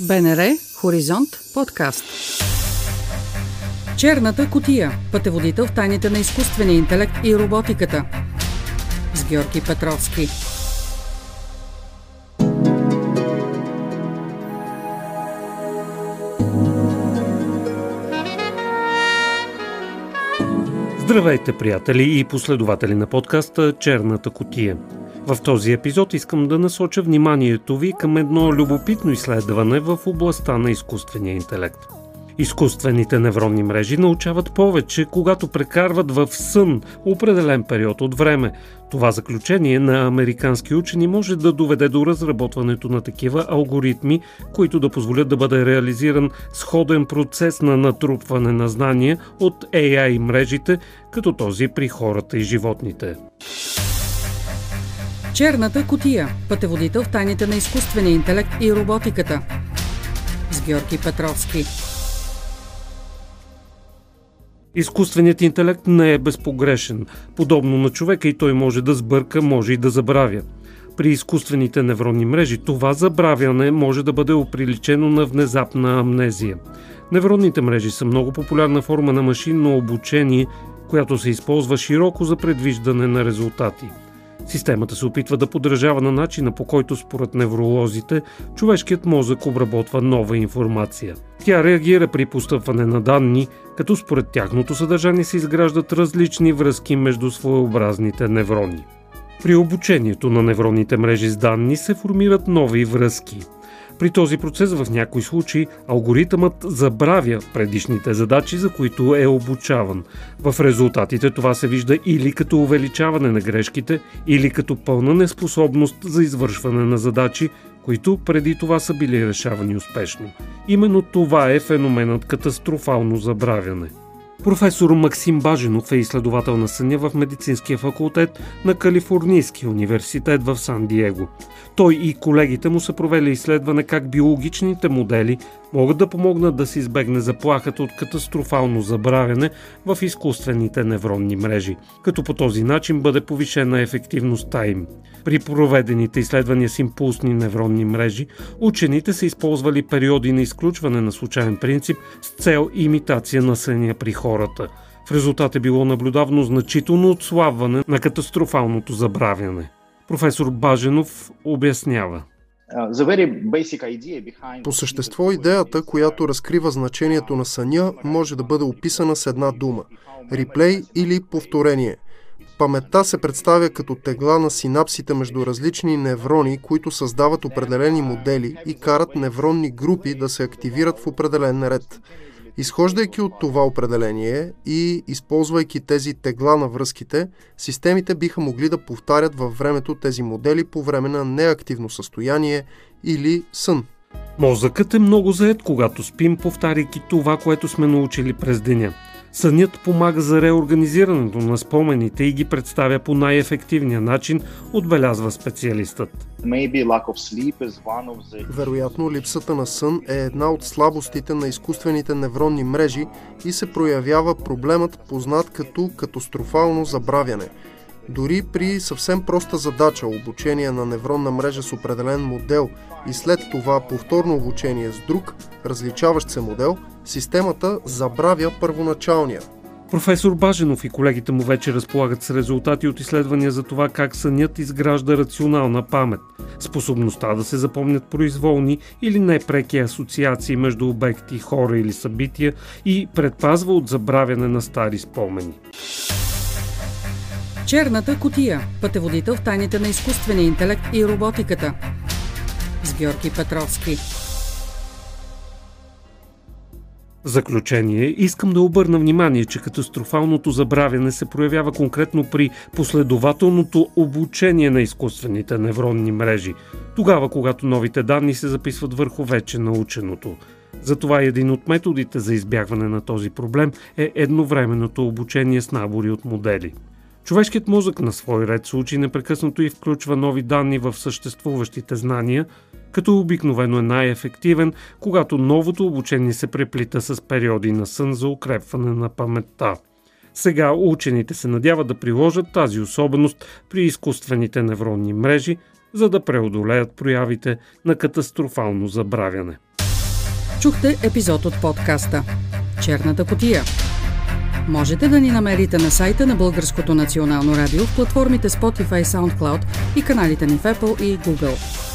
БНР Хоризонт подкаст. Черната котия. Пътеводител в тайните на изкуствения интелект и роботиката. С Георги Петровски. Здравейте, приятели и последователи на подкаста Черната котия. В този епизод искам да насоча вниманието ви към едно любопитно изследване в областта на изкуствения интелект. Изкуствените невронни мрежи научават повече, когато прекарват в сън определен период от време. Това заключение на американски учени може да доведе до разработването на такива алгоритми, които да позволят да бъде реализиран сходен процес на натрупване на знания от AI мрежите, като този при хората и животните. Черната котия. Пътеводител в тайните на изкуствения интелект и роботиката. С Георги Петровски. Изкуственият интелект не е безпогрешен. Подобно на човека и той може да сбърка, може и да забравя. При изкуствените невронни мрежи това забравяне може да бъде оприличено на внезапна амнезия. Невронните мрежи са много популярна форма на машинно обучение, която се използва широко за предвиждане на резултати – Системата се опитва да подражава на начина по който според невролозите човешкият мозък обработва нова информация. Тя реагира при постъпване на данни, като според тяхното съдържание се изграждат различни връзки между своеобразните неврони. При обучението на невронните мрежи с данни се формират нови връзки – при този процес в някои случаи алгоритъмът забравя предишните задачи, за които е обучаван. В резултатите това се вижда или като увеличаване на грешките, или като пълна неспособност за извършване на задачи, които преди това са били решавани успешно. Именно това е феноменът катастрофално забравяне. Професор Максим Баженов е изследовател на съня в медицинския факултет на Калифорнийския университет в Сан-Диего. Той и колегите му са провели изследване как биологичните модели могат да помогнат да се избегне заплахата от катастрофално забравяне в изкуствените невронни мрежи, като по този начин бъде повишена ефективността им. При проведените изследвания с импулсни невронни мрежи, учените са използвали периоди на изключване на случайен принцип с цел имитация на съня при хората. В резултат е било наблюдавано значително отслабване на катастрофалното забравяне. Професор Баженов обяснява. По същество идеята, която разкрива значението на съня, може да бъде описана с една дума – реплей или повторение. Паметта се представя като тегла на синапсите между различни неврони, които създават определени модели и карат невронни групи да се активират в определен ред. Изхождайки от това определение и използвайки тези тегла на връзките, системите биха могли да повтарят във времето тези модели по време на неактивно състояние или сън. Мозъкът е много заед, когато спим, повтаряйки това, което сме научили през деня. Сънят помага за реорганизирането на спомените и ги представя по най-ефективния начин, отбелязва специалистът. Вероятно, липсата на сън е една от слабостите на изкуствените невронни мрежи и се проявява проблемът познат като катастрофално забравяне – дори при съвсем проста задача обучение на невронна мрежа с определен модел и след това повторно обучение с друг, различаващ се модел, системата забравя първоначалния. Професор Баженов и колегите му вече разполагат с резултати от изследвания за това как сънят изгражда рационална памет, способността да се запомнят произволни или непреки асоциации между обекти, хора или събития и предпазва от забравяне на стари спомени. Черната котия. Пътеводител в тайните на изкуствения интелект и роботиката. С Георги Петровски. Заключение, искам да обърна внимание, че катастрофалното забравяне се проявява конкретно при последователното обучение на изкуствените невронни мрежи, тогава когато новите данни се записват върху вече наученото. Затова един от методите за избягване на този проблем е едновременното обучение с набори от модели. Човешкият мозък на свой ред случай непрекъснато и включва нови данни в съществуващите знания, като обикновено е най-ефективен, когато новото обучение се преплита с периоди на сън за укрепване на паметта. Сега учените се надяват да приложат тази особеност при изкуствените невронни мрежи, за да преодолеят проявите на катастрофално забравяне. Чухте епизод от подкаста Черната котия. Можете да ни намерите на сайта на Българското национално радио в платформите Spotify, SoundCloud и каналите ни в Apple и Google.